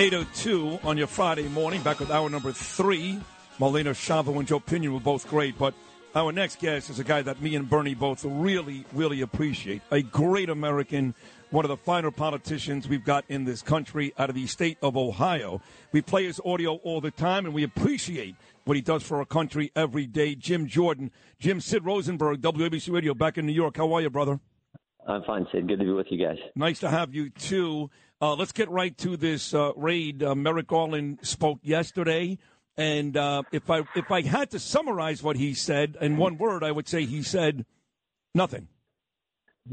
802 on your Friday morning, back with hour number three. Molina Chavo and Joe Pinion were both great, but our next guest is a guy that me and Bernie both really, really appreciate. A great American, one of the finer politicians we've got in this country out of the state of Ohio. We play his audio all the time, and we appreciate what he does for our country every day. Jim Jordan, Jim Sid Rosenberg, WABC Radio, back in New York. How are you, brother? I'm fine, Sid. Good to be with you guys. Nice to have you, too. Uh, let's get right to this uh, raid. Uh, Merrick Garland spoke yesterday, and uh, if I if I had to summarize what he said in one word, I would say he said nothing.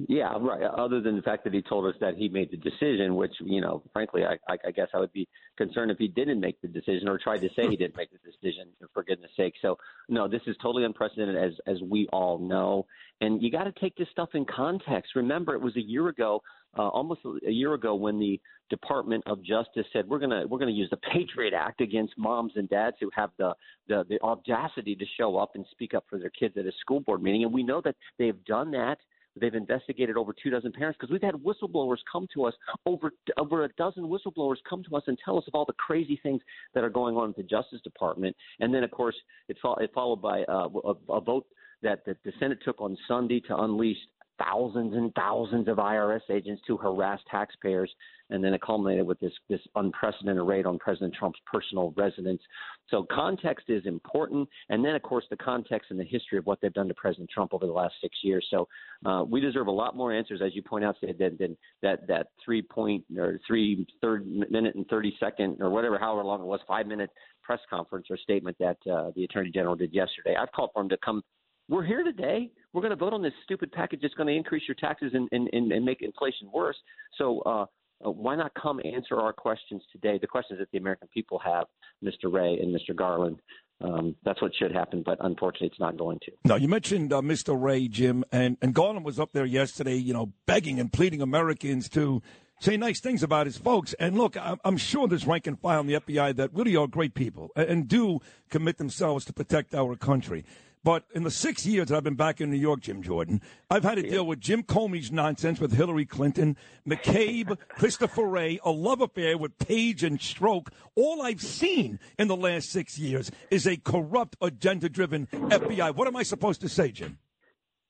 Yeah, right. Other than the fact that he told us that he made the decision, which you know, frankly, I, I guess I would be concerned if he didn't make the decision or tried to say he didn't make the decision. For goodness' sake, so no, this is totally unprecedented, as as we all know. And you got to take this stuff in context. Remember, it was a year ago uh, almost a year ago when the Department of Justice said we're gonna we're gonna use the Patriot Act against moms and dads who have the, the the audacity to show up and speak up for their kids at a school board meeting, and we know that they've done that. They've investigated over two dozen parents because we've had whistleblowers come to us over over a dozen whistleblowers come to us and tell us of all the crazy things that are going on with the Justice Department. And then, of course, it, fo- it followed by uh, a, a vote that, that the Senate took on Sunday to unleash thousands and thousands of IRS agents to harass taxpayers, and then it culminated with this this unprecedented raid on President Trump's personal residence. So context is important, and then of course the context and the history of what they've done to President Trump over the last six years. So uh, we deserve a lot more answers, as you point out, than, than that that three point or three third minute and thirty second or whatever, however long it was, five minute press conference or statement that uh, the Attorney General did yesterday. I've called for him to come we're here today. We're going to vote on this stupid package that's going to increase your taxes and, and, and, and make inflation worse. So uh, uh, why not come answer our questions today? The questions that the American people have, Mr. Wray and Mr. Garland. Um, that's what should happen, but unfortunately, it's not going to. Now, you mentioned uh, Mr. Wray, Jim, and, and Garland was up there yesterday, you know, begging and pleading Americans to say nice things about his folks. And look, I'm sure there's rank and file in the FBI that really are great people and do commit themselves to protect our country. But in the six years that I've been back in New York, Jim Jordan, I've had to deal with Jim Comey's nonsense with Hillary Clinton, McCabe, Christopher Wray, a love affair with Page and Strzok. All I've seen in the last six years is a corrupt, agenda-driven FBI. What am I supposed to say, Jim?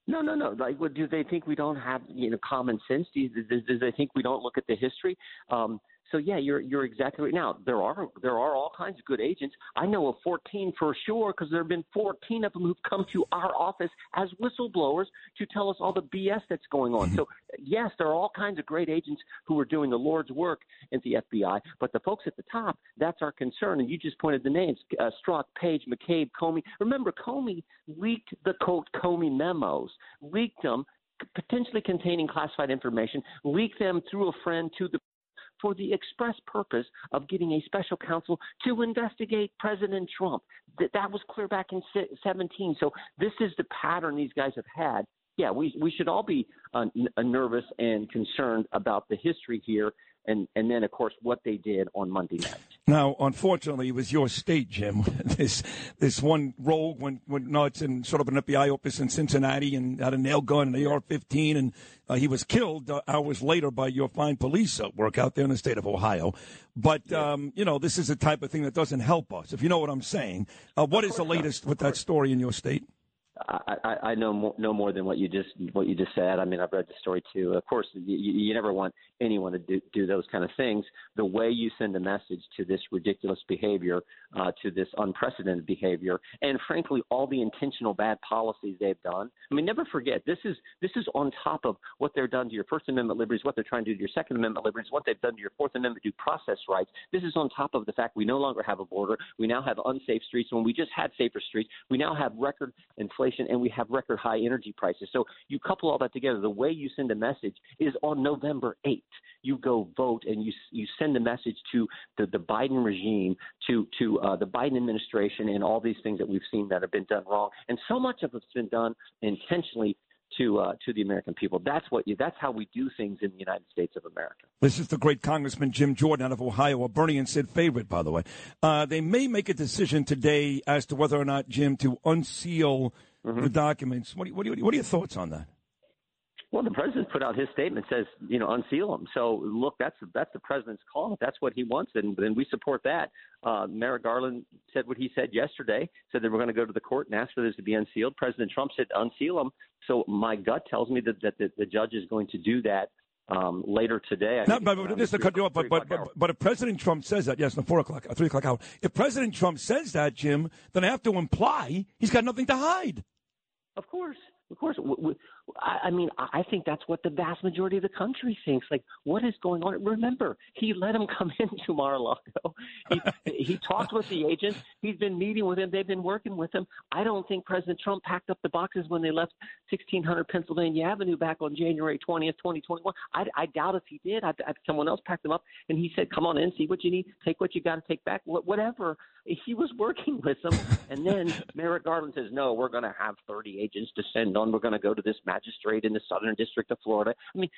No, no, no. Like, do they think we don't have you know common sense? Do, do, do they think we don't look at the history? Um, so yeah, you're you're exactly right. Now there are there are all kinds of good agents. I know of 14 for sure because there have been 14 of them who've come to our office as whistleblowers to tell us all the BS that's going on. Mm-hmm. So yes, there are all kinds of great agents who are doing the Lord's work in the FBI. But the folks at the top, that's our concern. And you just pointed the names: uh, Strzok, Page, McCabe, Comey. Remember, Comey leaked the quote Comey memos, leaked them potentially containing classified information, leaked them through a friend to the for the express purpose of getting a special counsel to investigate President Trump. That, that was clear back in 17. So this is the pattern these guys have had. Yeah, we we should all be uh, n- nervous and concerned about the history here and and then of course what they did on Monday night. Now, unfortunately, it was your state, Jim. this this one rogue went went nuts and sort of an FBI office in Cincinnati and had a nail gun, and an AR-15, and uh, he was killed uh, hours later by your fine police uh, work out there in the state of Ohio. But um, you know, this is the type of thing that doesn't help us, if you know what I'm saying. Uh, what is the latest with that story in your state? I, I know more, no more than what you just what you just said. I mean, I've read the story too. Of course, you, you never want anyone to do, do those kind of things. The way you send a message to this ridiculous behavior, uh, to this unprecedented behavior, and frankly, all the intentional bad policies they've done. I mean, never forget this is this is on top of what they're done to your First Amendment liberties, what they're trying to do to your Second Amendment liberties, what they've done to your Fourth Amendment due process rights. This is on top of the fact we no longer have a border. We now have unsafe streets. When we just had safer streets, we now have record inflation inflation and we have record high energy prices. So you couple all that together. The way you send a message is on November 8th. You go vote and you you send a message to the, the Biden regime, to to uh, the Biden administration, and all these things that we've seen that have been done wrong. And so much of it's been done intentionally to uh, to the American people. That's what you. That's how we do things in the United States of America. This is the great Congressman Jim Jordan out of Ohio, a Bernie and Sid favorite, by the way. Uh, they may make a decision today as to whether or not Jim to unseal mm-hmm. the documents. What, what, what are your thoughts on that? Well, the president put out his statement says, you know, unseal them. So look, that's that's the president's call. If that's what he wants, and then we support that. Uh, Merrick Garland said what he said yesterday. Said that we're going to go to the court and ask for this to be unsealed. President Trump said unseal them. So my gut tells me that that the, the judge is going to do that um, later today. No, but, but just to cut you off, but, but, but, but if President Trump says that, yes, no, four o'clock, uh, three o'clock hour. If President Trump says that, Jim, then I have to imply he's got nothing to hide. Of course. Of course, I mean, I think that's what the vast majority of the country thinks. Like, what is going on? Remember, he let him come into Mar-a-Lago. He he talked with the agents. He's been meeting with him. They've been working with him. I don't think President Trump packed up the boxes when they left 1600 Pennsylvania Avenue back on January 20th, 2021. I, I doubt if he did. I, I, someone else packed them up, and he said, "Come on in, see what you need, take what you got to take back, whatever." He was working with them, and then Merrick Garland says, "No, we're going to have 30 agents descend on. We're going to go to this magistrate in the Southern District of Florida. I mean,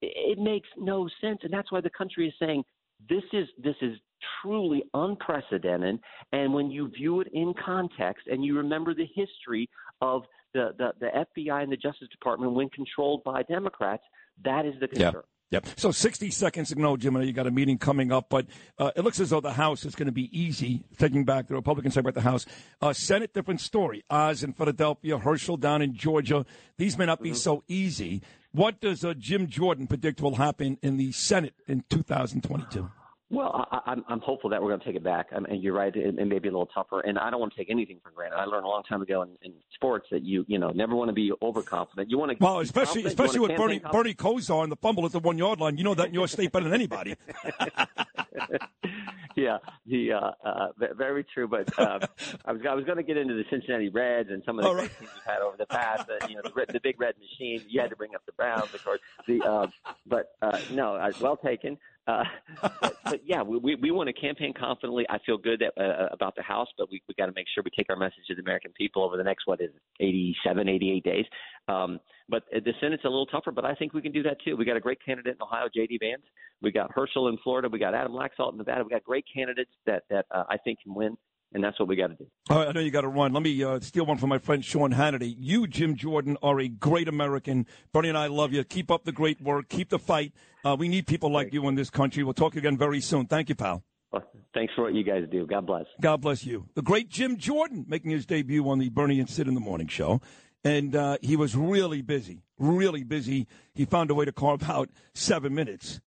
it makes no sense, and that's why the country is saying this is this is truly unprecedented. And when you view it in context, and you remember the history of the the, the FBI and the Justice Department when controlled by Democrats, that is the concern. Yep. Yep. So 60 seconds ago, Jim, you got a meeting coming up, but uh, it looks as though the House is going to be easy, taking back the Republican side about the House. Uh, Senate, different story. Oz in Philadelphia, Herschel down in Georgia. These may not be mm-hmm. so easy. What does uh, Jim Jordan predict will happen in the Senate in 2022? Well, I, I'm I'm hopeful that we're going to take it back. I mean, you're right, it, it may be a little tougher, and I don't want to take anything for granted. I learned a long time ago in, in sports that you you know never want to be overconfident. You want to well, especially especially with Bernie. Bernie Kosar and the fumble at the one yard line. You know that in your state better than anybody. yeah, the uh, uh, very true. But uh, I was I was going to get into the Cincinnati Reds and some of the right. things we've had over the past. Uh, you know, the, the big red machine. You had to bring up the Browns, of course. The uh, but uh, no, uh, well taken. Uh, but, but yeah, we, we want to campaign confidently. I feel good that, uh, about the House, but we we got to make sure we take our message to the American people over the next what is it, 87, 88 days. Um, but the Senate's a little tougher, but I think we can do that too. We got a great candidate in Ohio, J.D. Vance. We got Herschel in Florida. We got Adam Laxalt in Nevada. We got great candidates that that uh, I think can win and that's what we got to do. All right, I know you got to run. Let me uh, steal one from my friend Sean Hannity. You, Jim Jordan, are a great American. Bernie and I love you. Keep up the great work. Keep the fight. Uh, we need people like you in this country. We'll talk again very soon. Thank you, pal. Well, thanks for what you guys do. God bless. God bless you. The great Jim Jordan making his debut on the Bernie and Sid in the Morning show. And uh, he was really busy, really busy. He found a way to carve out seven minutes